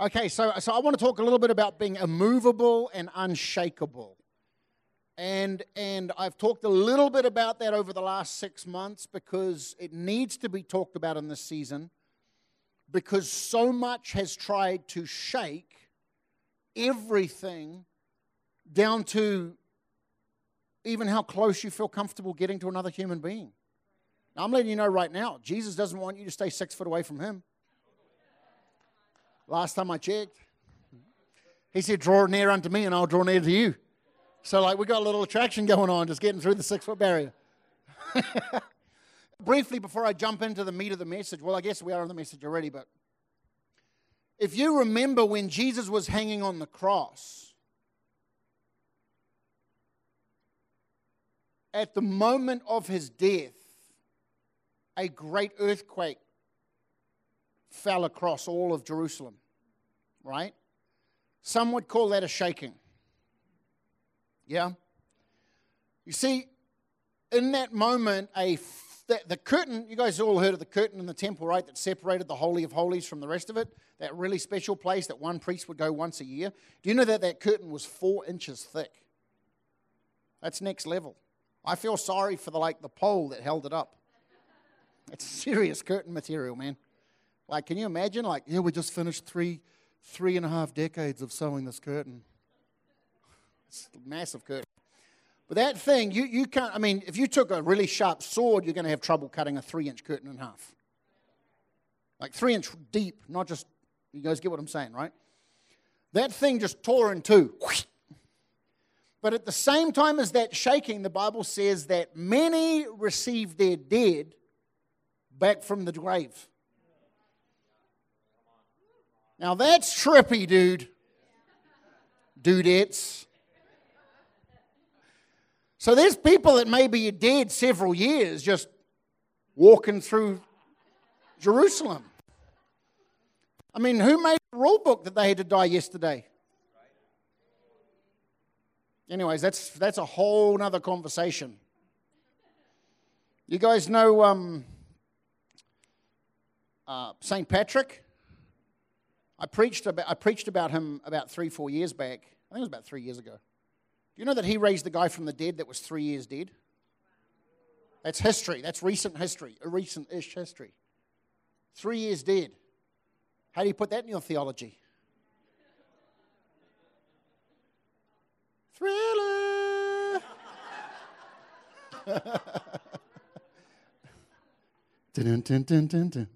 Okay, so, so I want to talk a little bit about being immovable and unshakable. And, and I've talked a little bit about that over the last six months because it needs to be talked about in this season because so much has tried to shake everything down to even how close you feel comfortable getting to another human being. Now, I'm letting you know right now, Jesus doesn't want you to stay six foot away from him. Last time I checked, he said, Draw near unto me, and I'll draw near to you. So, like, we got a little attraction going on just getting through the six foot barrier. Briefly, before I jump into the meat of the message, well, I guess we are on the message already, but if you remember when Jesus was hanging on the cross, at the moment of his death, a great earthquake fell across all of Jerusalem, right? Some would call that a shaking. Yeah? You see, in that moment, a the, the, curtain, you guys all heard of the curtain in the temple, right? That separated the Holy of Holies from the rest of it. That really special place that one priest would go once a year. Do you know that that curtain was four inches thick? That's next level. I feel sorry for the like the pole that held it up. It's serious curtain material, man. Like, can you imagine? Like, yeah, we just finished three, three and a half decades of sewing this curtain. It's a massive curtain. But that thing, you, you can't, I mean, if you took a really sharp sword, you're going to have trouble cutting a three inch curtain in half. Like three inch deep, not just, you guys get what I'm saying, right? That thing just tore in two. But at the same time as that shaking, the Bible says that many received their dead back from the grave. Now that's trippy, dude. Dudettes. So there's people that maybe are dead several years just walking through Jerusalem. I mean, who made the rule book that they had to die yesterday? Anyways, that's, that's a whole nother conversation. You guys know um, uh, St. Patrick? I preached, about, I preached about him about three, four years back. I think it was about three years ago. Do you know that he raised the guy from the dead that was three years dead? That's history. That's recent history, a recent ish history. Three years dead. How do you put that in your theology? Thriller. dun, dun, dun,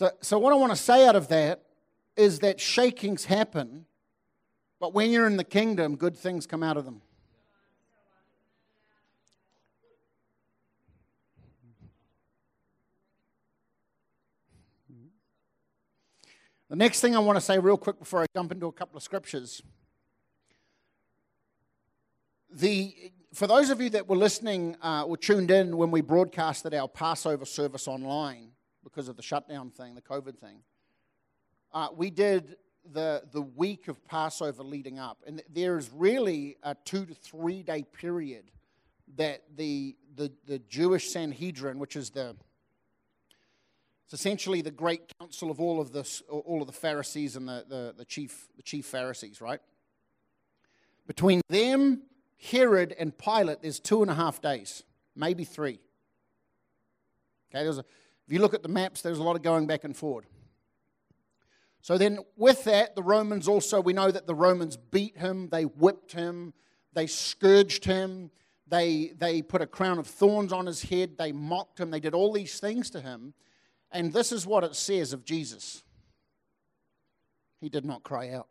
So, so what I want to say out of that is that shakings happen, but when you're in the kingdom, good things come out of them. The next thing I want to say, real quick, before I jump into a couple of scriptures. The, for those of you that were listening uh, or tuned in when we broadcasted our Passover service online, because of the shutdown thing, the COVID thing. Uh, we did the, the week of Passover leading up, and there is really a two to three day period that the, the, the Jewish Sanhedrin, which is the it's essentially the great council of all of this, all of the Pharisees and the, the, the chief the chief Pharisees, right? Between them, Herod, and Pilate, there's two and a half days, maybe three. Okay, there's a if you look at the maps, there's a lot of going back and forward. So then, with that, the Romans also, we know that the Romans beat him, they whipped him, they scourged him, they, they put a crown of thorns on his head, they mocked him, they did all these things to him. And this is what it says of Jesus He did not cry out.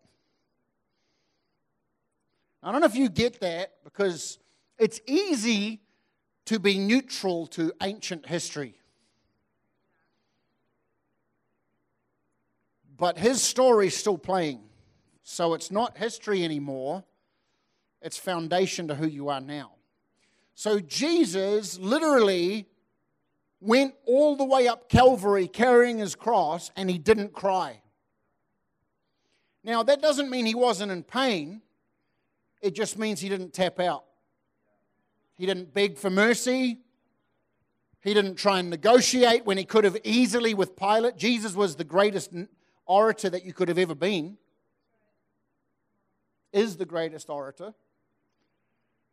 I don't know if you get that because it's easy to be neutral to ancient history. But his story's still playing. So it's not history anymore, it's foundation to who you are now. So Jesus literally went all the way up Calvary carrying his cross and he didn't cry. Now, that doesn't mean he wasn't in pain, it just means he didn't tap out. He didn't beg for mercy, He didn't try and negotiate when he could have easily with Pilate. Jesus was the greatest orator that you could have ever been, is the greatest orator.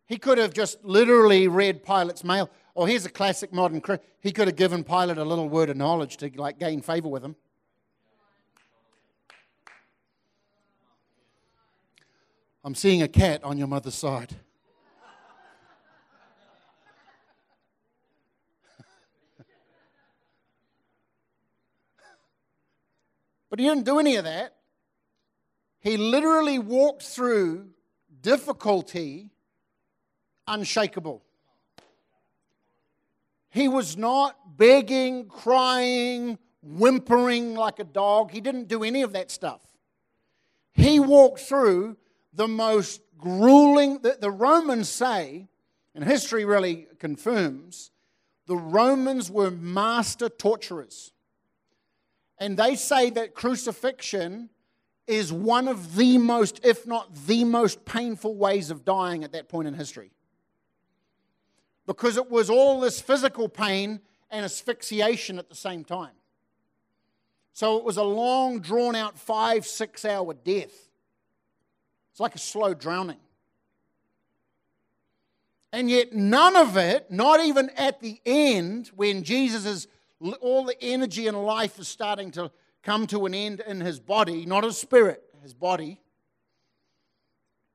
He could have just literally read Pilate's mail. Or here's a classic modern He could have given Pilate a little word of knowledge to like gain favor with him. I'm seeing a cat on your mother's side. But he didn't do any of that. He literally walked through difficulty unshakable. He was not begging, crying, whimpering like a dog. He didn't do any of that stuff. He walked through the most grueling, the, the Romans say, and history really confirms, the Romans were master torturers. And they say that crucifixion is one of the most, if not the most painful ways of dying at that point in history. Because it was all this physical pain and asphyxiation at the same time. So it was a long, drawn out, five, six hour death. It's like a slow drowning. And yet, none of it, not even at the end, when Jesus is, all the energy and life is starting to come to an end in his body, not his spirit, his body,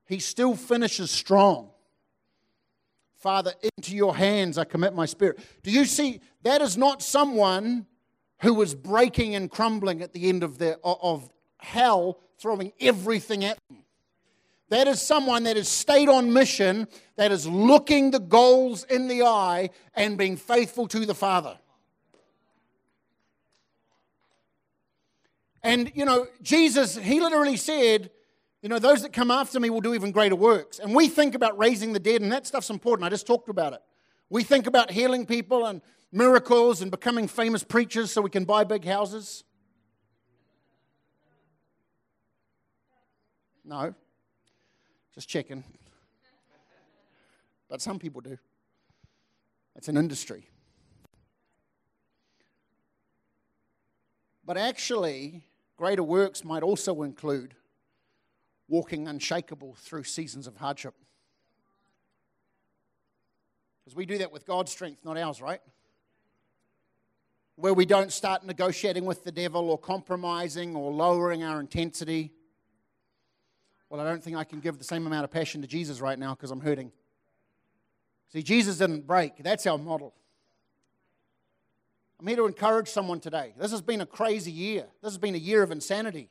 he still finishes strong. Father, into your hands I commit my spirit. Do you see? That is not someone who was breaking and crumbling at the end of, of hell, throwing everything at them. That is someone that has stayed on mission, that is looking the goals in the eye and being faithful to the Father. And, you know, Jesus, he literally said, you know, those that come after me will do even greater works. And we think about raising the dead, and that stuff's important. I just talked about it. We think about healing people and miracles and becoming famous preachers so we can buy big houses. No. Just checking. But some people do. It's an industry. But actually, greater works might also include walking unshakable through seasons of hardship. Because we do that with God's strength, not ours, right? Where we don't start negotiating with the devil or compromising or lowering our intensity well, I don't think I can give the same amount of passion to Jesus right now because I'm hurting. See, Jesus didn't break. That's our model. I'm here to encourage someone today. This has been a crazy year. This has been a year of insanity.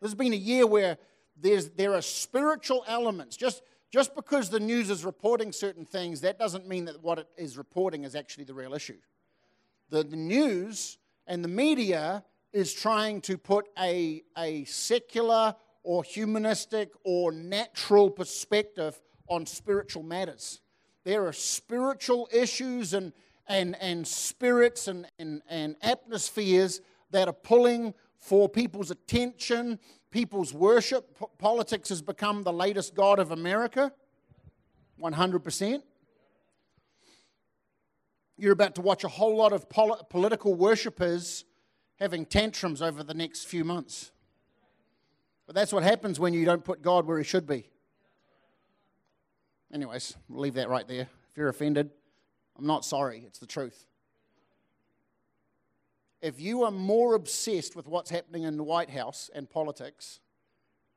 This has been a year where there's, there are spiritual elements. Just, just because the news is reporting certain things, that doesn't mean that what it is reporting is actually the real issue. The, the news and the media is trying to put a, a secular or humanistic or natural perspective on spiritual matters. There are spiritual issues and, and, and spirits and, and, and atmospheres that are pulling for people's attention, people's worship. P- politics has become the latest God of America, 100%. You're about to watch a whole lot of pol- political worshippers having tantrums over the next few months. But that's what happens when you don't put God where He should be. Anyways, leave that right there. If you're offended, I'm not sorry. It's the truth. If you are more obsessed with what's happening in the White House and politics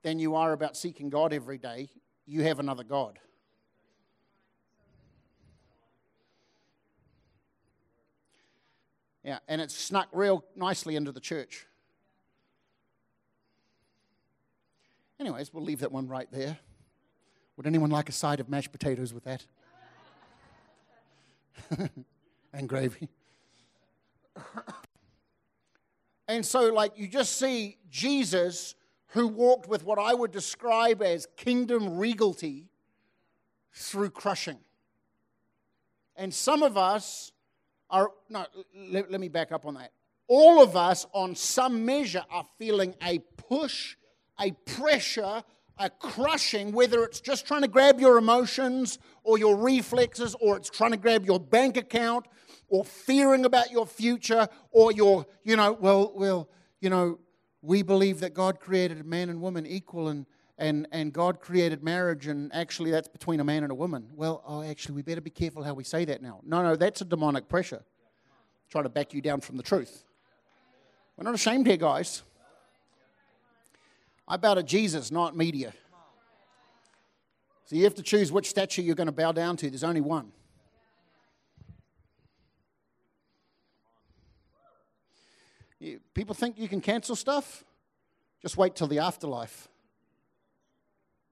than you are about seeking God every day, you have another God. Yeah, and it's snuck real nicely into the church. Anyways, we'll leave that one right there. Would anyone like a side of mashed potatoes with that? and gravy. and so, like, you just see Jesus who walked with what I would describe as kingdom regality through crushing. And some of us are, no, let, let me back up on that. All of us, on some measure, are feeling a push a pressure, a crushing, whether it's just trying to grab your emotions or your reflexes, or it's trying to grab your bank account, or fearing about your future, or your, you know, well, well, you know, we believe that God created man and woman equal and and, and God created marriage, and actually that's between a man and a woman. Well, oh, actually, we better be careful how we say that now. No, no, that's a demonic pressure. Trying to back you down from the truth. We're not ashamed here, guys. I bow to Jesus, not media. So you have to choose which statue you're going to bow down to. There's only one. People think you can cancel stuff? Just wait till the afterlife.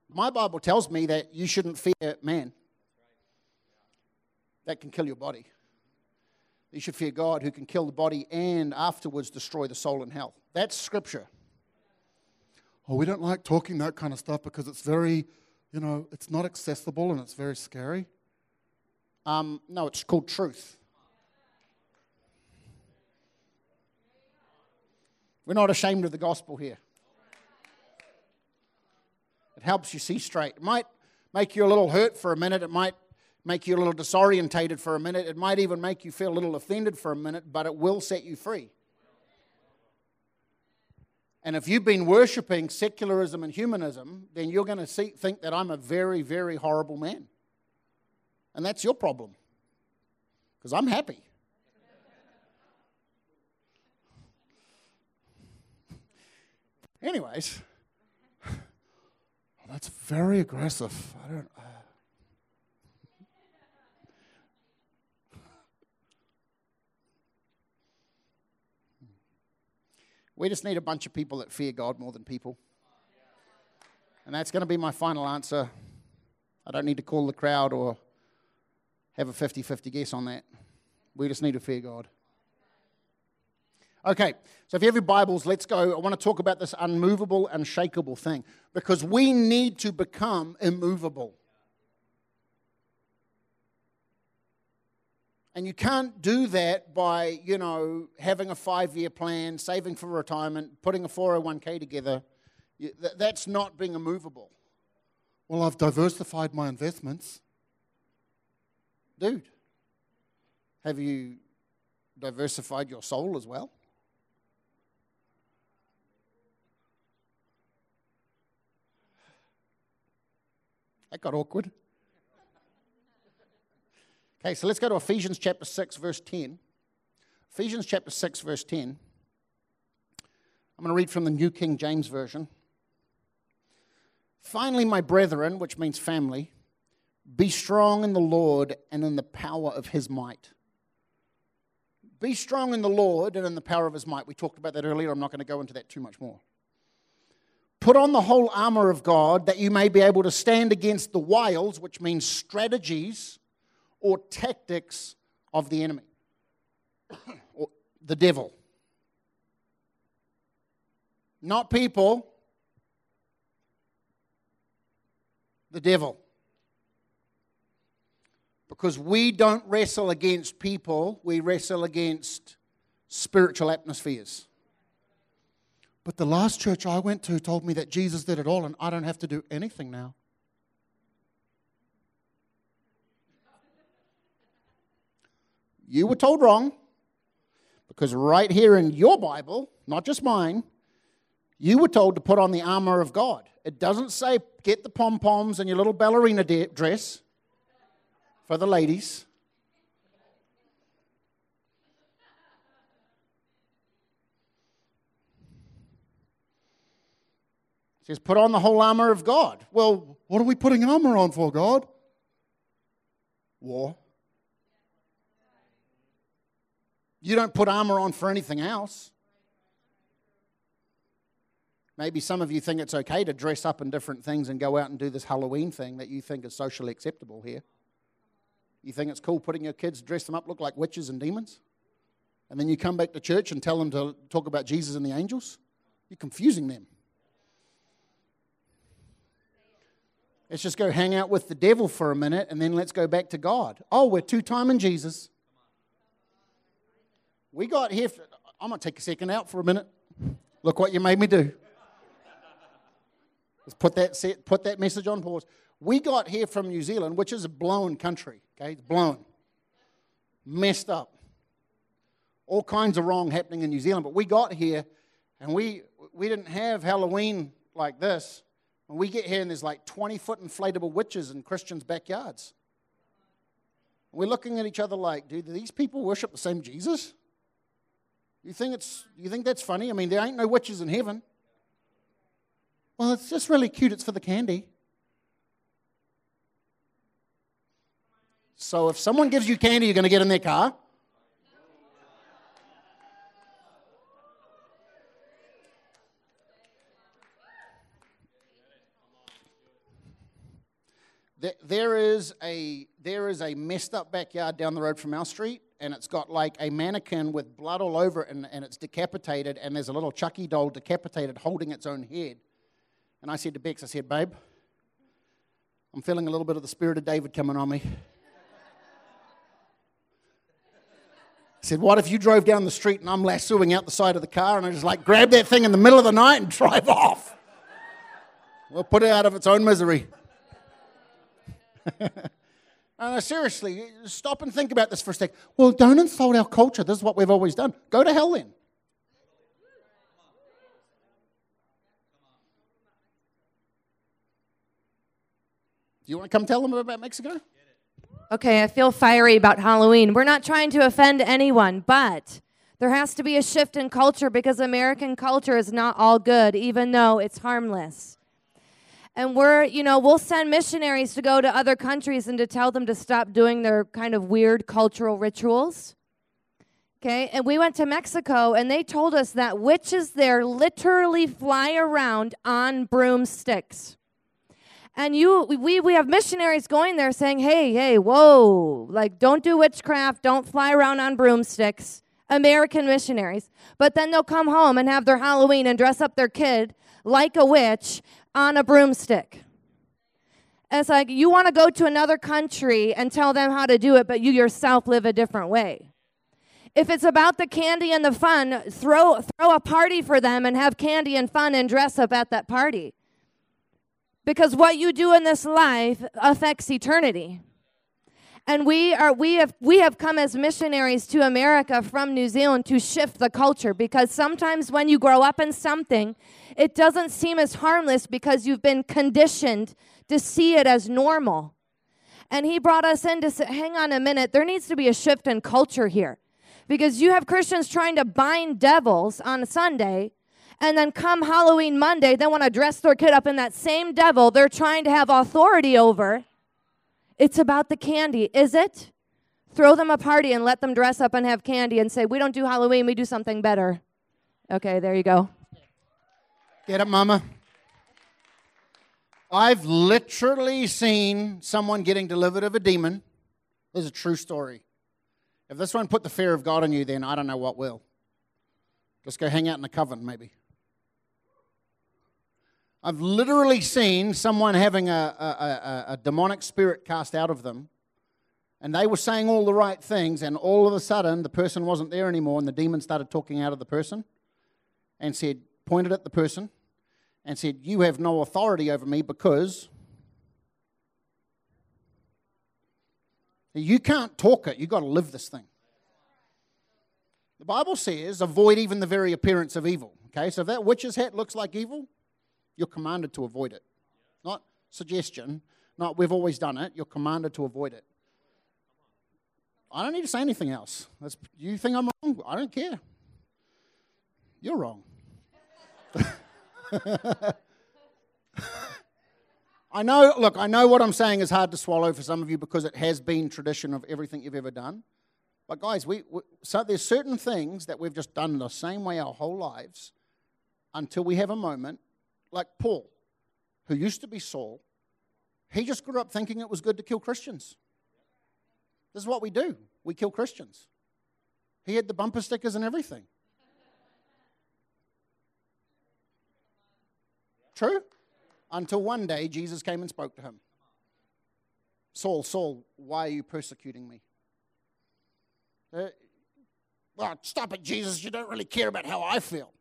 My Bible tells me that you shouldn't fear man. That can kill your body. You should fear God who can kill the body and afterwards destroy the soul in hell. That's scripture. Oh, we don't like talking that kind of stuff because it's very, you know, it's not accessible and it's very scary. Um, no, it's called truth. We're not ashamed of the gospel here. It helps you see straight. It might make you a little hurt for a minute. It might make you a little disorientated for a minute. It might even make you feel a little offended for a minute, but it will set you free. And if you've been worshiping secularism and humanism, then you're going to see, think that I'm a very, very horrible man. And that's your problem. Because I'm happy. Anyways. That's very aggressive. I don't. We just need a bunch of people that fear God more than people. And that's going to be my final answer. I don't need to call the crowd or have a 50 50 guess on that. We just need to fear God. Okay, so if you have your Bibles, let's go. I want to talk about this unmovable, unshakable thing because we need to become immovable. And you can't do that by, you know, having a five year plan, saving for retirement, putting a 401k together. That's not being immovable. Well, I've diversified my investments. Dude, have you diversified your soul as well? That got awkward. Okay, so let's go to Ephesians chapter 6, verse 10. Ephesians chapter 6, verse 10. I'm going to read from the New King James Version. Finally, my brethren, which means family, be strong in the Lord and in the power of his might. Be strong in the Lord and in the power of his might. We talked about that earlier. I'm not going to go into that too much more. Put on the whole armor of God that you may be able to stand against the wiles, which means strategies or tactics of the enemy, or the devil. Not people, the devil. Because we don't wrestle against people, we wrestle against spiritual atmospheres. But the last church I went to told me that Jesus did it all and I don't have to do anything now. You were told wrong because right here in your Bible, not just mine, you were told to put on the armor of God. It doesn't say get the pom poms and your little ballerina dress for the ladies. It says, put on the whole armor of God. Well, what are we putting armor on for, God? War. You don't put armor on for anything else. Maybe some of you think it's okay to dress up in different things and go out and do this Halloween thing that you think is socially acceptable here. You think it's cool putting your kids, dress them up, look like witches and demons? And then you come back to church and tell them to talk about Jesus and the angels? You're confusing them. Let's just go hang out with the devil for a minute and then let's go back to God. Oh, we're two timing Jesus. We got here. For, I'm going to take a second out for a minute. Look what you made me do. Let's put that, set, put that message on pause. We got here from New Zealand, which is a blown country, okay? It's blown. Messed up. All kinds of wrong happening in New Zealand. But we got here and we, we didn't have Halloween like this. When we get here and there's like 20 foot inflatable witches in Christians' backyards. We're looking at each other like, do these people worship the same Jesus? You think, it's, you think that's funny? I mean, there ain't no witches in heaven. Well, it's just really cute. It's for the candy. So if someone gives you candy, you're going to get in their car. There is a there is a messed up backyard down the road from our street, and it's got like a mannequin with blood all over it, and, and it's decapitated, and there's a little Chucky doll decapitated holding its own head. And I said to Bex, I said, babe, I'm feeling a little bit of the spirit of David coming on me. I said, What if you drove down the street and I'm lassoing out the side of the car and I just like grab that thing in the middle of the night and drive off? We'll put it out of its own misery. no, seriously, stop and think about this for a sec. Well, don't insult our culture. This is what we've always done. Go to hell then. Do you want to come tell them about Mexico? Okay, I feel fiery about Halloween. We're not trying to offend anyone, but there has to be a shift in culture because American culture is not all good, even though it's harmless. And we're, you know, we'll send missionaries to go to other countries and to tell them to stop doing their kind of weird cultural rituals. Okay, and we went to Mexico and they told us that witches there literally fly around on broomsticks. And you, we, we have missionaries going there saying, hey, hey, whoa, like don't do witchcraft, don't fly around on broomsticks. American missionaries. But then they'll come home and have their Halloween and dress up their kid like a witch on a broomstick. It's like you want to go to another country and tell them how to do it, but you yourself live a different way. If it's about the candy and the fun, throw, throw a party for them and have candy and fun and dress up at that party. Because what you do in this life affects eternity. And we are we have we have come as missionaries to America from New Zealand to shift the culture because sometimes when you grow up in something, it doesn't seem as harmless because you've been conditioned to see it as normal. And he brought us in to say, hang on a minute, there needs to be a shift in culture here. Because you have Christians trying to bind devils on Sunday, and then come Halloween Monday, they want to dress their kid up in that same devil they're trying to have authority over. It's about the candy, is it? Throw them a party and let them dress up and have candy and say, We don't do Halloween, we do something better. Okay, there you go. Get it, Mama? I've literally seen someone getting delivered of a demon. This is a true story. If this won't put the fear of God in you, then I don't know what will. Let's go hang out in a coven, maybe. I've literally seen someone having a, a, a, a, demonic spirit cast out of them, and they were saying all the right things, and all of a sudden the person wasn't there anymore, and the demon started talking out of the person and said, pointed at the person and said, You have no authority over me because you can't talk it, you've got to live this thing. The Bible says, avoid even the very appearance of evil. Okay, so if that witch's hat looks like evil, you're commanded to avoid it. Not suggestion, not we've always done it. You're commanded to avoid it. I don't need to say anything else. That's, you think I'm wrong? I don't care. You're wrong. I know, look, I know what I'm saying is hard to swallow for some of you because it has been tradition of everything you've ever done. But guys, we, we so there's certain things that we've just done the same way our whole lives until we have a moment like Paul, who used to be Saul, he just grew up thinking it was good to kill Christians. This is what we do we kill Christians. He had the bumper stickers and everything. True? Until one day Jesus came and spoke to him Saul, Saul, why are you persecuting me? Uh, well, stop it, Jesus. You don't really care about how I feel.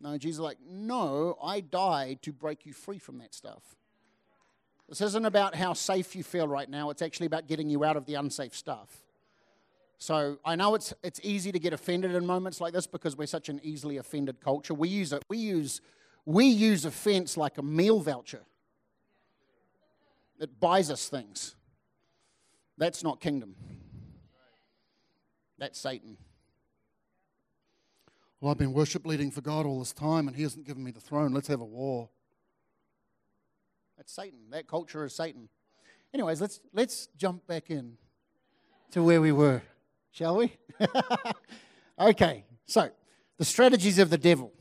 No, Jesus is like, no, I died to break you free from that stuff. This isn't about how safe you feel right now. It's actually about getting you out of the unsafe stuff. So I know it's it's easy to get offended in moments like this because we're such an easily offended culture. We use it. We use we use offense like a meal voucher. It buys us things. That's not kingdom. That's Satan. Well, I've been worship leading for God all this time and He hasn't given me the throne. Let's have a war. That's Satan. That culture is Satan. Anyways, let's, let's jump back in to where we were, shall we? okay, so the strategies of the devil.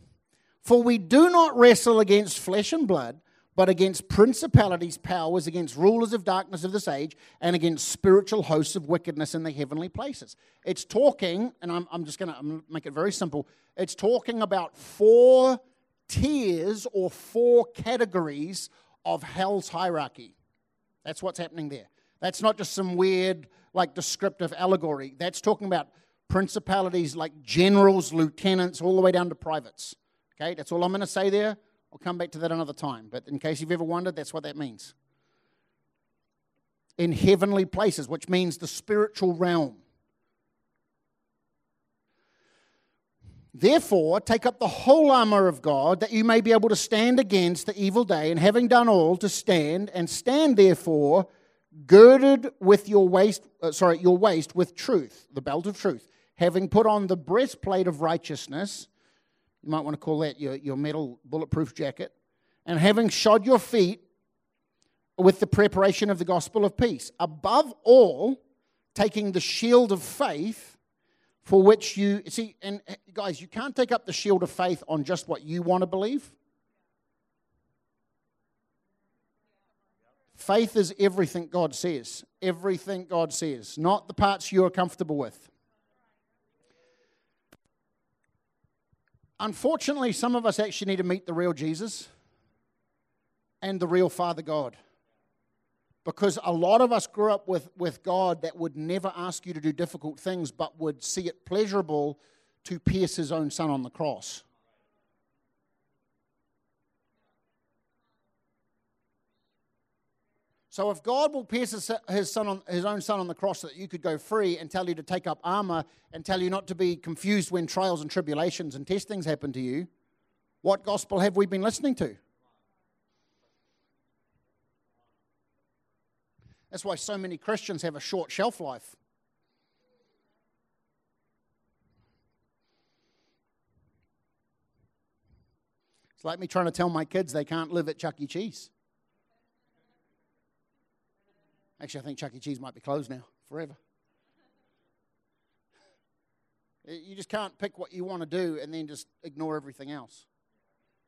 For we do not wrestle against flesh and blood but against principalities, powers, against rulers of darkness of this age, and against spiritual hosts of wickedness in the heavenly places. It's talking, and I'm, I'm just going to make it very simple. It's talking about four tiers or four categories of hell's hierarchy. That's what's happening there. That's not just some weird, like, descriptive allegory. That's talking about principalities like generals, lieutenants, all the way down to privates. Okay, that's all I'm going to say there. We'll come back to that another time. But in case you've ever wondered, that's what that means. In heavenly places, which means the spiritual realm. Therefore, take up the whole armor of God that you may be able to stand against the evil day, and having done all, to stand, and stand therefore girded with your waist, uh, sorry, your waist with truth, the belt of truth, having put on the breastplate of righteousness you might want to call that your, your metal bulletproof jacket. And having shod your feet with the preparation of the gospel of peace. Above all, taking the shield of faith for which you see, and eh, guys, you can't take up the shield of faith on just what you want to believe. Faith is everything God says. Everything God says, not the parts you're comfortable with. Unfortunately, some of us actually need to meet the real Jesus and the real Father God. Because a lot of us grew up with, with God that would never ask you to do difficult things, but would see it pleasurable to pierce his own son on the cross. So if God will pierce his, son on, his own son on the cross so that you could go free and tell you to take up armor and tell you not to be confused when trials and tribulations and testings happen to you, what gospel have we been listening to? That's why so many Christians have a short shelf life. It's like me trying to tell my kids they can't live at Chuck E. Cheese. Actually, I think Chuck E. Cheese might be closed now forever. You just can't pick what you want to do and then just ignore everything else.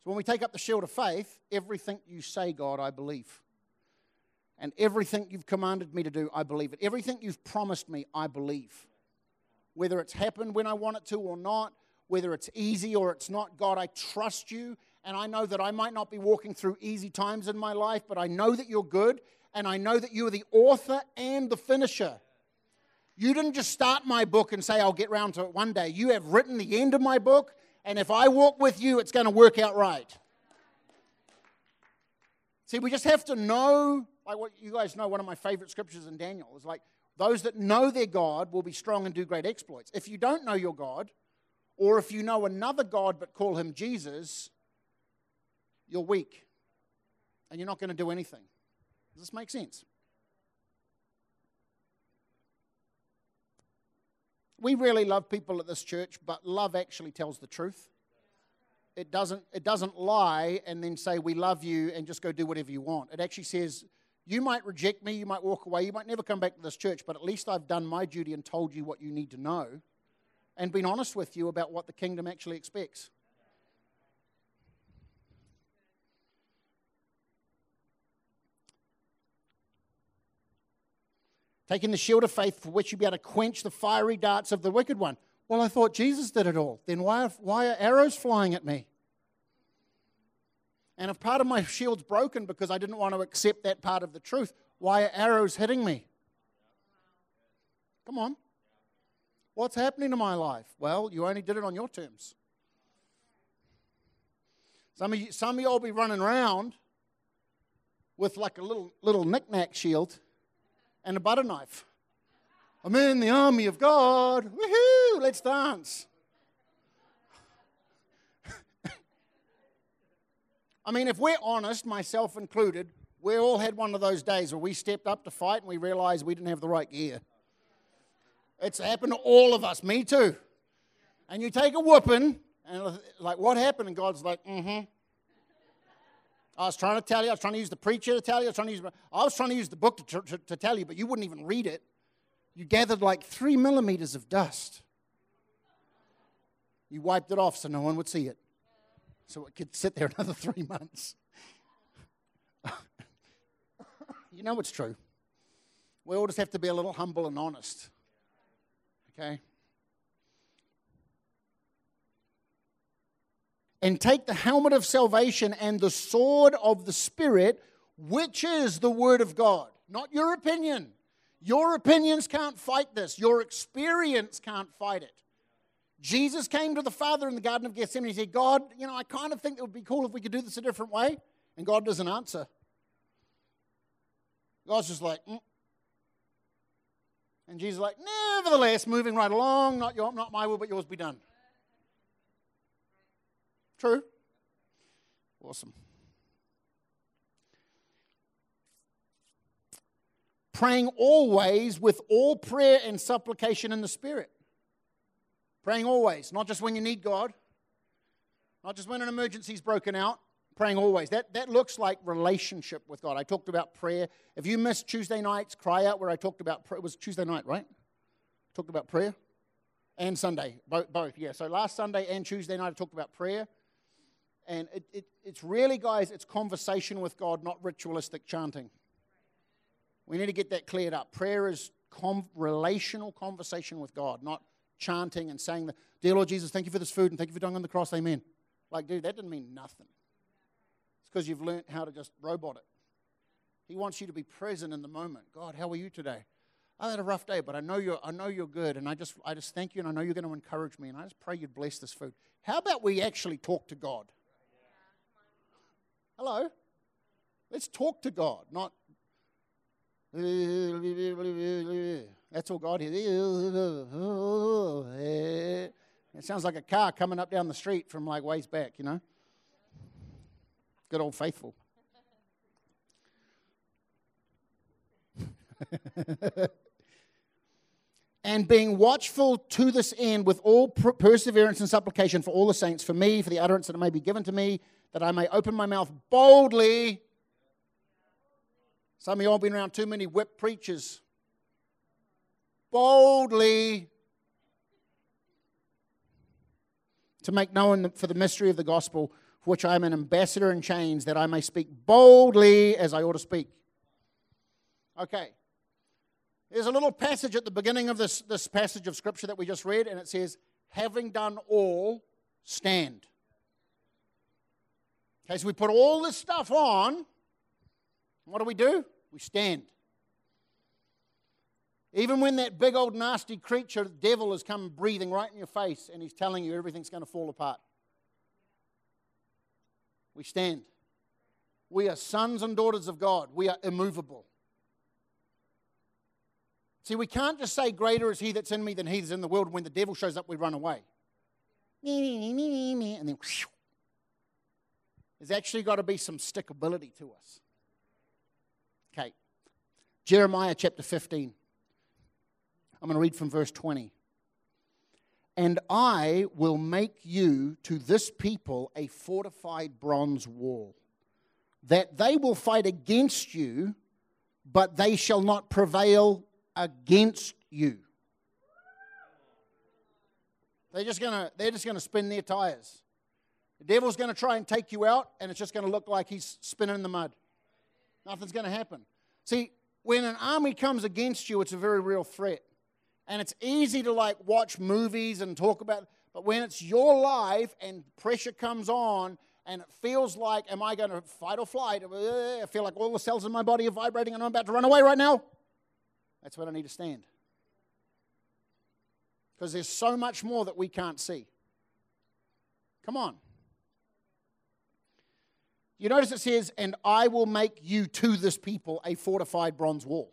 So when we take up the shield of faith, everything you say, God, I believe. And everything you've commanded me to do, I believe it. Everything you've promised me, I believe. Whether it's happened when I want it to or not, whether it's easy or it's not, God, I trust you. And I know that I might not be walking through easy times in my life, but I know that you're good and I know that you are the author and the finisher. You didn't just start my book and say, I'll get round to it one day. You have written the end of my book, and if I walk with you, it's going to work out right. See, we just have to know, like what you guys know, one of my favorite scriptures in Daniel is like, those that know their God will be strong and do great exploits. If you don't know your God, or if you know another God but call him Jesus, you're weak and you're not going to do anything. Does this make sense? We really love people at this church, but love actually tells the truth. It doesn't, it doesn't lie and then say, We love you and just go do whatever you want. It actually says, You might reject me, you might walk away, you might never come back to this church, but at least I've done my duty and told you what you need to know and been honest with you about what the kingdom actually expects. Taking the shield of faith for which you'll be able to quench the fiery darts of the wicked one. Well, I thought Jesus did it all. Then why, why are arrows flying at me? And if part of my shield's broken because I didn't want to accept that part of the truth, why are arrows hitting me? Come on. What's happening to my life? Well, you only did it on your terms. Some of you, some of y'all be running around with like a little little knick-knack shield and a butter knife. I'm in the army of God. Woohoo! Let's dance. I mean, if we're honest, myself included, we all had one of those days where we stepped up to fight and we realized we didn't have the right gear. It's happened to all of us, me too. And you take a whooping, and like, what happened? And God's like, mm hmm. I was trying to tell you, I was trying to use the preacher to tell you, I was trying to use, I was trying to, use the book to, to, to tell you, but you wouldn't even read it. You gathered like three millimeters of dust. You wiped it off so no one would see it so it could sit there another three months. you know it's true. We all just have to be a little humble and honest. Okay? And take the helmet of salvation and the sword of the Spirit, which is the Word of God. Not your opinion. Your opinions can't fight this, your experience can't fight it. Jesus came to the Father in the Garden of Gethsemane. He said, God, you know, I kind of think it would be cool if we could do this a different way. And God doesn't answer. God's just like, mm. and Jesus like, nevertheless, moving right along, not, your, not my will, but yours be done. True? Awesome. Praying always with all prayer and supplication in the Spirit. Praying always, not just when you need God, not just when an emergency's broken out. Praying always. That, that looks like relationship with God. I talked about prayer. If you missed Tuesday night's cry out where I talked about prayer, it was Tuesday night, right? Talked about prayer and Sunday, both, both. Yeah. So last Sunday and Tuesday night I talked about prayer. And it, it, it's really, guys, it's conversation with God, not ritualistic chanting. We need to get that cleared up. Prayer is com- relational conversation with God, not chanting and saying, the, Dear Lord Jesus, thank you for this food and thank you for dying on the cross, amen. Like, dude, that didn't mean nothing. It's because you've learned how to just robot it. He wants you to be present in the moment. God, how are you today? I had a rough day, but I know you're, I know you're good, and I just, I just thank you, and I know you're going to encourage me, and I just pray you'd bless this food. How about we actually talk to God? Hello? Let's talk to God, not that's all God hears. It sounds like a car coming up down the street from like ways back, you know? Good old faithful. and being watchful to this end with all perseverance and supplication for all the saints, for me, for the utterance that may be given to me, that I may open my mouth boldly. Some of you all been around too many whip preachers boldly to make known for the mystery of the gospel, for which I am an ambassador in chains, that I may speak boldly as I ought to speak. Okay. There's a little passage at the beginning of this, this passage of scripture that we just read, and it says, Having done all, stand. Okay, so we put all this stuff on. What do we do? We stand. Even when that big old nasty creature, the devil, has come breathing right in your face and he's telling you everything's going to fall apart. We stand. We are sons and daughters of God. We are immovable. See, we can't just say, Greater is he that's in me than he that's in the world. When the devil shows up, we run away. And then, there's actually got to be some stickability to us. Okay. Jeremiah chapter 15. I'm going to read from verse 20. And I will make you to this people a fortified bronze wall, that they will fight against you, but they shall not prevail against you. They're just gonna, they're just gonna spin their tires. The devil's gonna try and take you out, and it's just gonna look like he's spinning in the mud. Nothing's gonna happen. See, when an army comes against you, it's a very real threat. And it's easy to like watch movies and talk about, but when it's your life and pressure comes on and it feels like, am I going to fight or flight? I feel like all the cells in my body are vibrating and I'm about to run away right now. That's when I need to stand. Because there's so much more that we can't see. Come on. You notice it says, And I will make you to this people a fortified bronze wall.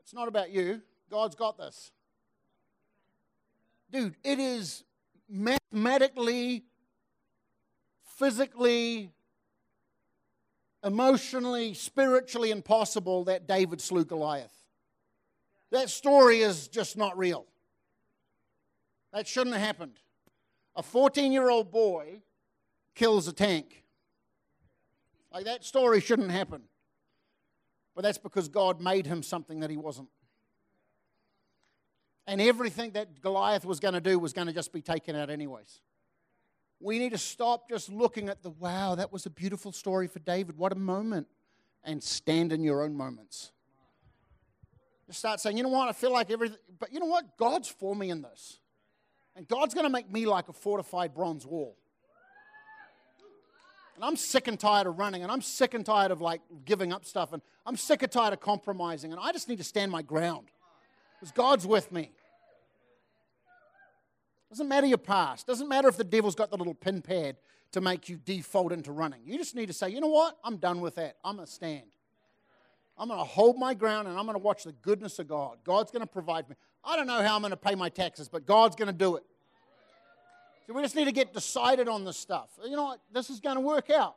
It's not about you. God's got this. Dude, it is mathematically, physically, emotionally, spiritually impossible that David slew Goliath. That story is just not real. That shouldn't have happened. A 14 year old boy kills a tank. Like that story shouldn't happen. But that's because God made him something that he wasn't. And everything that Goliath was going to do was going to just be taken out, anyways. We need to stop just looking at the wow, that was a beautiful story for David. What a moment. And stand in your own moments. Just start saying, you know what, I feel like everything, but you know what? God's for me in this. And God's going to make me like a fortified bronze wall. And I'm sick and tired of running, and I'm sick and tired of like giving up stuff, and I'm sick and tired of compromising, and I just need to stand my ground because God's with me. Doesn't matter your past. Doesn't matter if the devil's got the little pin pad to make you default into running. You just need to say, you know what? I'm done with that. I'm going to stand. I'm going to hold my ground and I'm going to watch the goodness of God. God's going to provide me. I don't know how I'm going to pay my taxes, but God's going to do it. So we just need to get decided on this stuff. You know what? This is going to work out.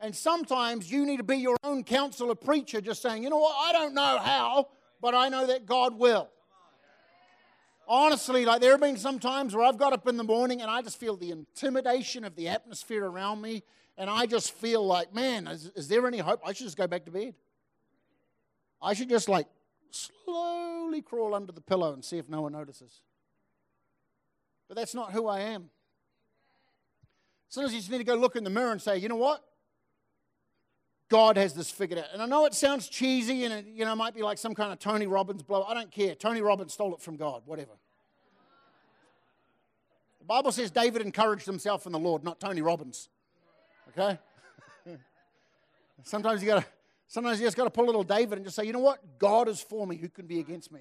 And sometimes you need to be your own counselor preacher, just saying, you know what? I don't know how, but I know that God will. Honestly, like there have been some times where I've got up in the morning and I just feel the intimidation of the atmosphere around me, and I just feel like, man, is, is there any hope? I should just go back to bed. I should just like slowly crawl under the pillow and see if no one notices. But that's not who I am. Sometimes you just need to go look in the mirror and say, you know what? God has this figured out. And I know it sounds cheesy and it you know, might be like some kind of Tony Robbins blow. I don't care. Tony Robbins stole it from God, whatever. The Bible says David encouraged himself in the Lord, not Tony Robbins. Okay? sometimes you gotta sometimes you just gotta pull a little David and just say, you know what? God is for me. Who can be against me?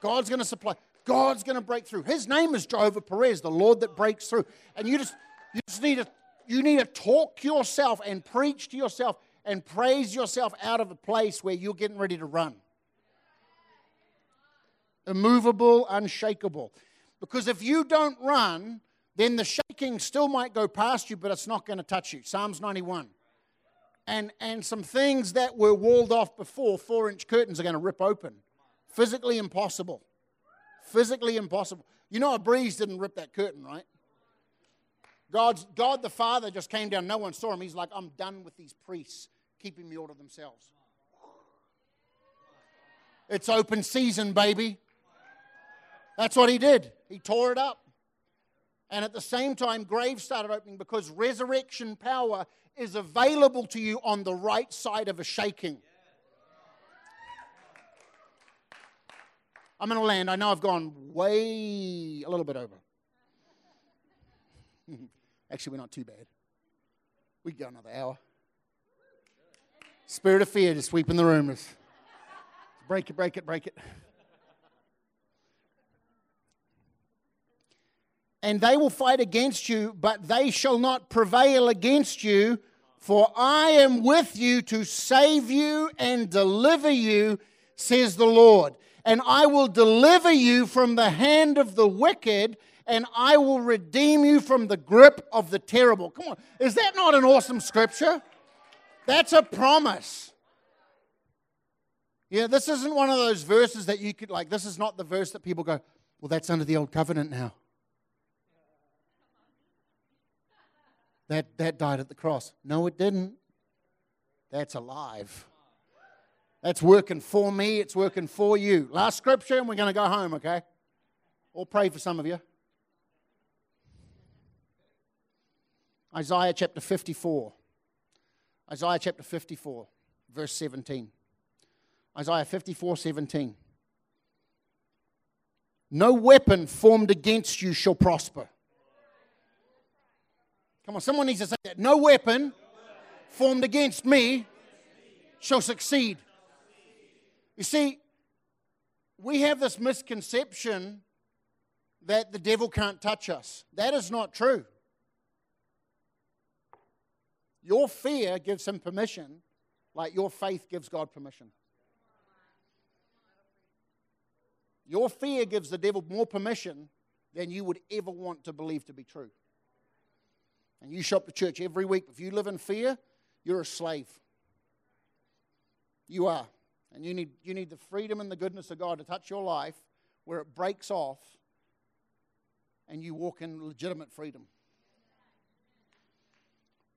God's gonna supply. God's gonna break through. His name is Jehovah Perez, the Lord that breaks through. And you just you just need to you need to talk yourself and preach to yourself and praise yourself out of a place where you're getting ready to run. Immovable, unshakable. Because if you don't run, then the shaking still might go past you, but it's not going to touch you. Psalms 91. And, and some things that were walled off before, four inch curtains, are going to rip open. Physically impossible. Physically impossible. You know, a breeze didn't rip that curtain, right? God's, God the Father just came down. No one saw him. He's like, I'm done with these priests keeping me all to themselves. It's open season, baby. That's what he did. He tore it up. And at the same time, graves started opening because resurrection power is available to you on the right side of a shaking. I'm going to land. I know I've gone way a little bit over. Actually, we're not too bad. We can go another hour. Spirit of fear just sweeping the room. break it, break it, break it. And they will fight against you, but they shall not prevail against you, for I am with you to save you and deliver you, says the Lord. And I will deliver you from the hand of the wicked, and I will redeem you from the grip of the terrible. Come on, is that not an awesome scripture? That's a promise. Yeah, this isn't one of those verses that you could, like, this is not the verse that people go, well, that's under the old covenant now. That, that died at the cross. No, it didn't. That's alive. That's working for me, it's working for you. Last scripture, and we're going to go home, okay? We'll pray for some of you. Isaiah chapter 54. Isaiah chapter 54, verse 17. Isaiah 54, 17. No weapon formed against you shall prosper. Come on, someone needs to say that. No weapon formed against me shall succeed. You see, we have this misconception that the devil can't touch us. That is not true. Your fear gives him permission, like your faith gives God permission. Your fear gives the devil more permission than you would ever want to believe to be true. And you show up to church every week. If you live in fear, you're a slave. You are. And you need, you need the freedom and the goodness of God to touch your life where it breaks off and you walk in legitimate freedom.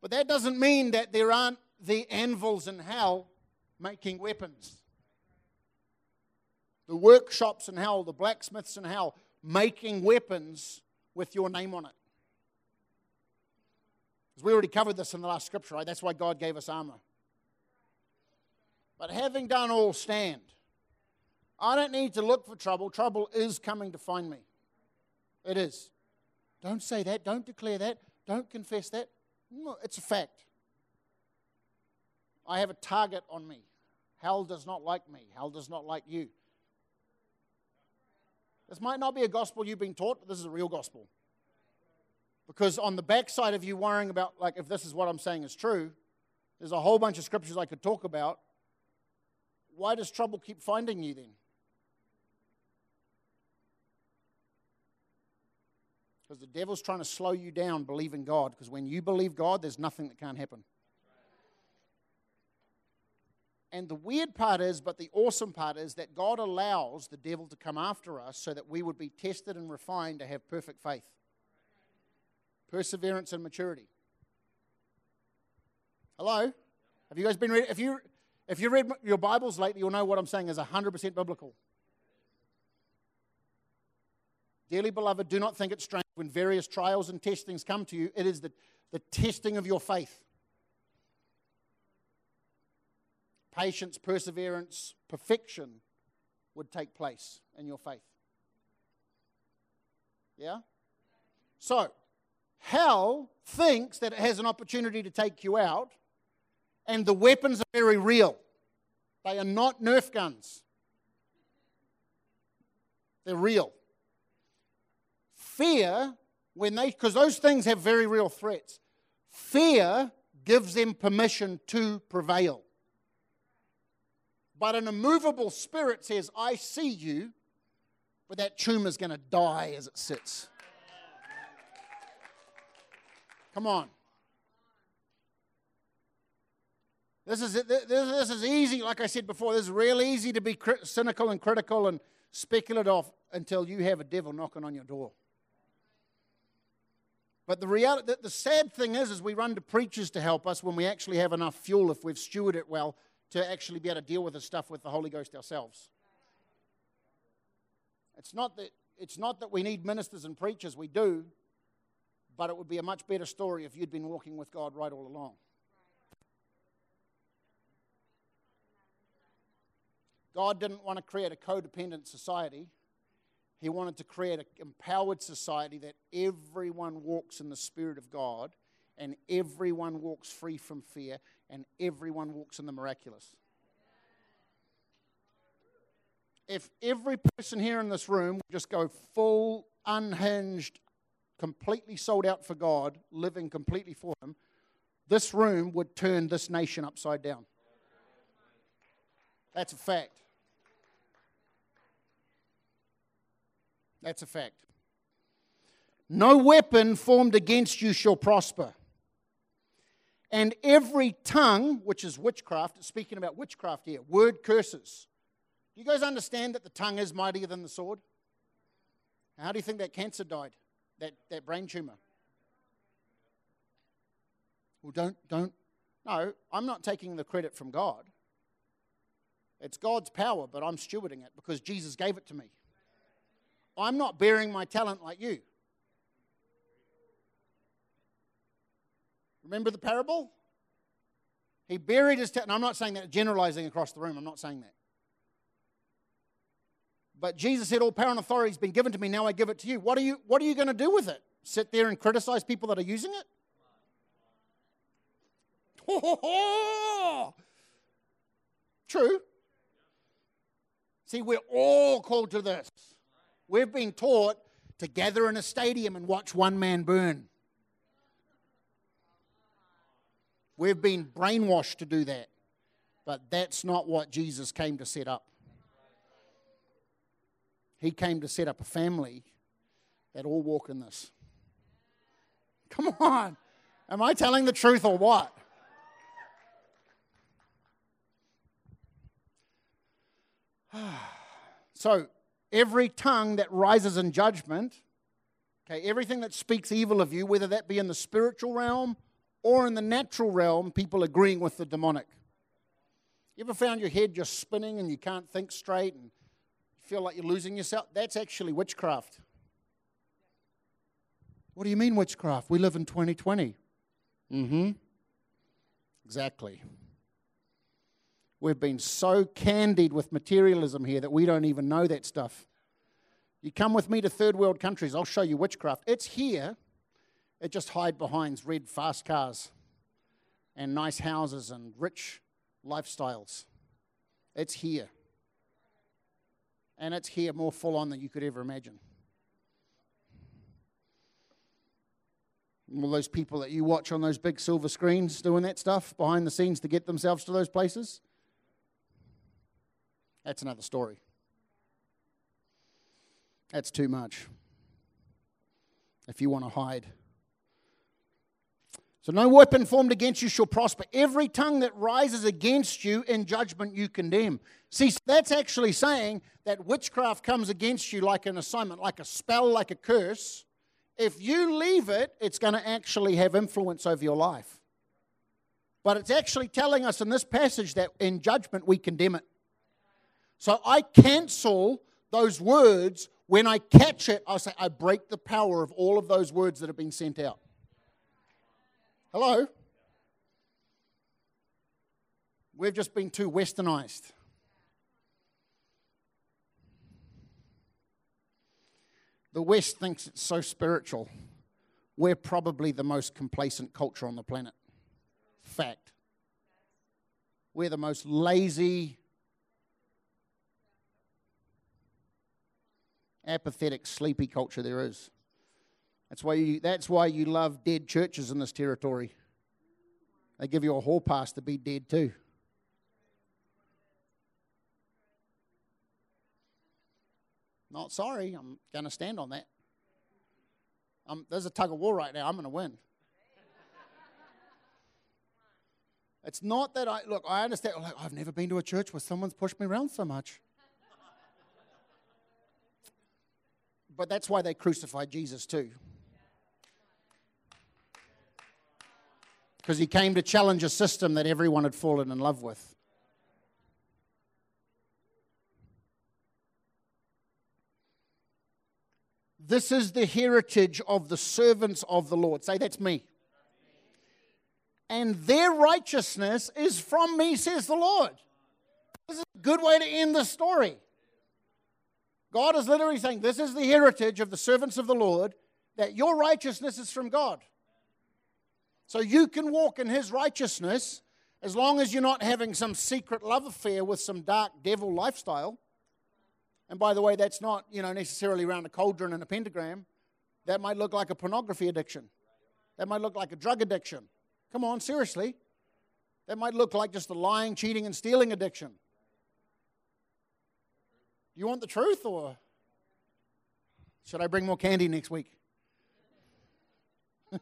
But that doesn't mean that there aren't the anvils in hell making weapons. The workshops in hell, the blacksmiths in hell, making weapons with your name on it. Because we already covered this in the last scripture, right? That's why God gave us armor. But having done all, stand. I don't need to look for trouble. Trouble is coming to find me. It is. Don't say that. Don't declare that. Don't confess that. No, it's a fact. I have a target on me. Hell does not like me. Hell does not like you. This might not be a gospel you've been taught, but this is a real gospel. Because on the backside of you worrying about, like, if this is what I'm saying is true, there's a whole bunch of scriptures I could talk about. Why does trouble keep finding you then? Because the devil's trying to slow you down believing God. Because when you believe God, there's nothing that can't happen. And the weird part is, but the awesome part is, that God allows the devil to come after us so that we would be tested and refined to have perfect faith, perseverance, and maturity. Hello? Have you guys been read? If you if you read your Bibles lately, you'll know what I'm saying is 100% biblical. Dearly beloved, do not think it strange when various trials and testings come to you. It is the, the testing of your faith. Patience, perseverance, perfection would take place in your faith. Yeah? So, hell thinks that it has an opportunity to take you out, and the weapons are very real. They are not Nerf guns, they're real fear, when they, because those things have very real threats, fear gives them permission to prevail. But an immovable spirit says, I see you, but that tumor's going to die as it sits. Come on. This is, this is easy, like I said before, this is real easy to be cynical and critical and speculative until you have a devil knocking on your door. But the reality, the, the sad thing is, is we run to preachers to help us when we actually have enough fuel, if we've stewarded it well, to actually be able to deal with the stuff with the Holy Ghost ourselves. It's not that, it's not that we need ministers and preachers, we do, but it would be a much better story if you'd been walking with God right all along. God didn't want to create a codependent society. He wanted to create an empowered society that everyone walks in the Spirit of God and everyone walks free from fear and everyone walks in the miraculous. If every person here in this room would just go full, unhinged, completely sold out for God, living completely for Him, this room would turn this nation upside down. That's a fact. That's a fact. No weapon formed against you shall prosper. And every tongue, which is witchcraft, speaking about witchcraft here, word curses. Do you guys understand that the tongue is mightier than the sword? How do you think that cancer died? That, that brain tumor? Well, don't, don't. No, I'm not taking the credit from God. It's God's power, but I'm stewarding it because Jesus gave it to me. I'm not bearing my talent like you. Remember the parable? He buried his talent. I'm not saying that generalizing across the room. I'm not saying that. But Jesus said, All power and authority has been given to me. Now I give it to you. What are you, what are you going to do with it? Sit there and criticize people that are using it? True. See, we're all called to this. We've been taught to gather in a stadium and watch one man burn. We've been brainwashed to do that. But that's not what Jesus came to set up. He came to set up a family that all walk in this. Come on. Am I telling the truth or what? so, every tongue that rises in judgment, okay, everything that speaks evil of you, whether that be in the spiritual realm or in the natural realm, people agreeing with the demonic. You ever found your head just spinning and you can't think straight and feel like you're losing yourself? That's actually witchcraft. What do you mean witchcraft? We live in 2020. Mm hmm. Exactly. We've been so candied with materialism here that we don't even know that stuff. You come with me to third world countries, I'll show you witchcraft. It's here. It just hide behind red fast cars and nice houses and rich lifestyles. It's here. And it's here more full on than you could ever imagine. All those people that you watch on those big silver screens doing that stuff behind the scenes to get themselves to those places, that's another story. That's too much. If you want to hide. So, no weapon formed against you shall prosper. Every tongue that rises against you in judgment you condemn. See, that's actually saying that witchcraft comes against you like an assignment, like a spell, like a curse. If you leave it, it's going to actually have influence over your life. But it's actually telling us in this passage that in judgment we condemn it. So I cancel those words. When I catch it, I say, I break the power of all of those words that have been sent out. Hello? We've just been too westernized. The West thinks it's so spiritual. We're probably the most complacent culture on the planet. Fact. We're the most lazy, apathetic, sleepy culture there is. That's why you, that's why you love dead churches in this territory. They give you a hall pass to be dead too. Not sorry, I'm going to stand on that. Um, there's a tug of war right now. I'm going to win. It's not that I look. I understand. Like, I've never been to a church where someone's pushed me around so much. But that's why they crucified Jesus too. Because he came to challenge a system that everyone had fallen in love with. This is the heritage of the servants of the Lord. Say, that's me. And their righteousness is from me, says the Lord. This is a good way to end the story. God is literally saying, This is the heritage of the servants of the Lord, that your righteousness is from God. So you can walk in His righteousness as long as you're not having some secret love affair with some dark devil lifestyle. And by the way, that's not you know, necessarily around a cauldron and a pentagram. That might look like a pornography addiction. That might look like a drug addiction. Come on, seriously. That might look like just a lying, cheating, and stealing addiction. You want the truth or should I bring more candy next week?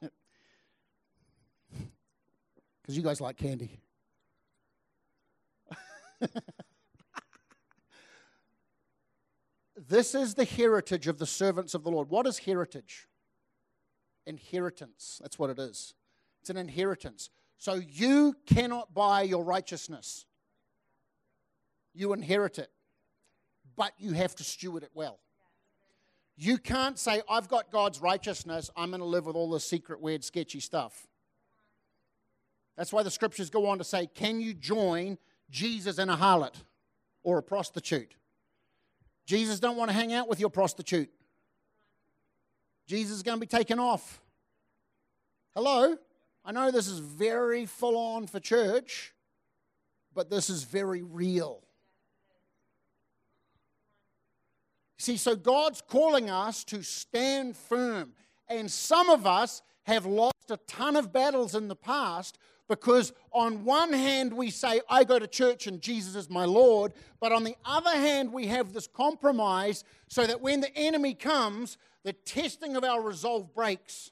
Because you guys like candy. this is the heritage of the servants of the Lord. What is heritage? Inheritance. That's what it is. It's an inheritance. So you cannot buy your righteousness, you inherit it but you have to steward it well. You can't say, I've got God's righteousness, I'm going to live with all this secret, weird, sketchy stuff. That's why the scriptures go on to say, Can you join Jesus and a harlot or a prostitute? Jesus don't want to hang out with your prostitute. Jesus is going to be taken off. Hello? I know this is very full on for church, but this is very real. See, so God's calling us to stand firm. And some of us have lost a ton of battles in the past Because on one hand, we say, I go to church and Jesus is my Lord. But on the other hand, we have this compromise so that when the enemy comes, the testing of our resolve breaks.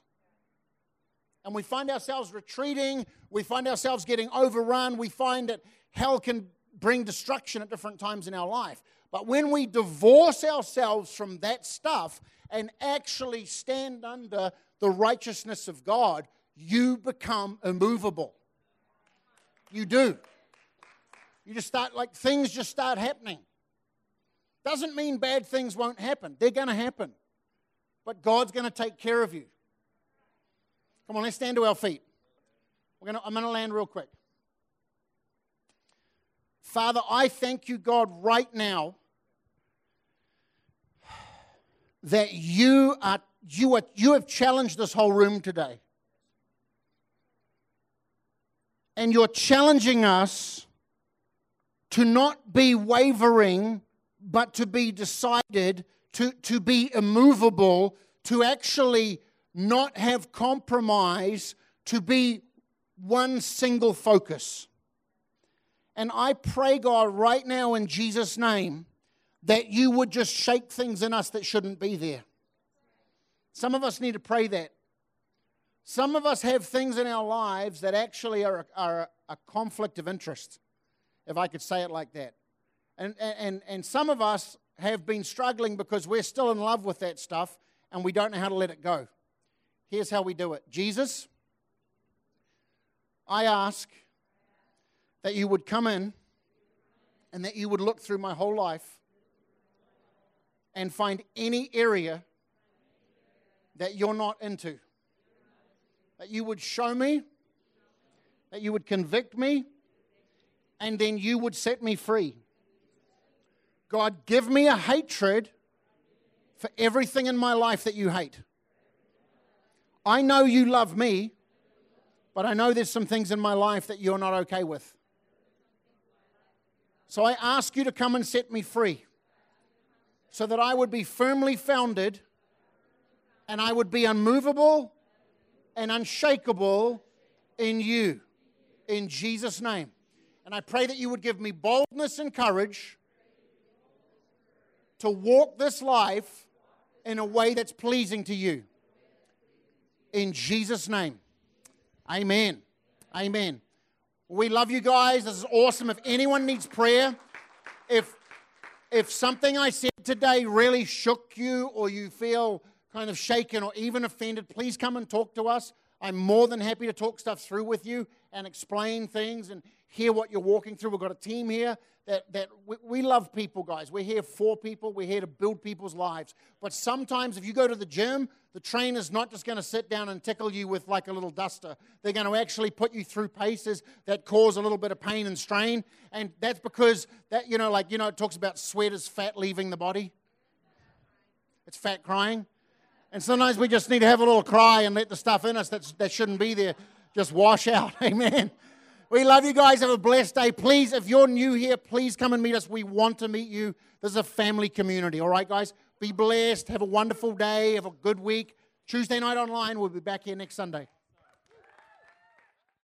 And we find ourselves retreating. We find ourselves getting overrun. We find that hell can bring destruction at different times in our life. But when we divorce ourselves from that stuff and actually stand under the righteousness of God, you become immovable. You do. You just start, like, things just start happening. Doesn't mean bad things won't happen, they're going to happen. But God's going to take care of you. Come on, let's stand to our feet. We're gonna, I'm going to land real quick. Father, I thank you, God, right now that you are you are you have challenged this whole room today. And you're challenging us to not be wavering, but to be decided, to, to be immovable, to actually not have compromise, to be one single focus. And I pray, God, right now in Jesus' name, that you would just shake things in us that shouldn't be there. Some of us need to pray that. Some of us have things in our lives that actually are a, are a conflict of interest, if I could say it like that. And, and, and some of us have been struggling because we're still in love with that stuff and we don't know how to let it go. Here's how we do it Jesus, I ask that you would come in and that you would look through my whole life and find any area that you're not into. That you would show me, that you would convict me, and then you would set me free. God, give me a hatred for everything in my life that you hate. I know you love me, but I know there's some things in my life that you're not okay with. So I ask you to come and set me free so that I would be firmly founded and I would be unmovable and unshakable in you. In Jesus' name. And I pray that you would give me boldness and courage to walk this life in a way that's pleasing to you in Jesus' name. Amen. Amen. We love you guys. This is awesome. If anyone needs prayer, if if something I said today really shook you or you feel kind of shaken or even offended, please come and talk to us. I'm more than happy to talk stuff through with you and explain things and hear what you're walking through. We've got a team here that, that we, we love people, guys. We're here for people, we're here to build people's lives. But sometimes if you go to the gym, the trainer's not just going to sit down and tickle you with like a little duster. They're going to actually put you through paces that cause a little bit of pain and strain. And that's because that, you know, like, you know, it talks about sweat as fat leaving the body. It's fat crying. And sometimes we just need to have a little cry and let the stuff in us that's, that shouldn't be there just wash out. Amen. We love you guys. Have a blessed day. Please, if you're new here, please come and meet us. We want to meet you. This is a family community. All right, guys? Be blessed. Have a wonderful day. Have a good week. Tuesday night online. We'll be back here next Sunday.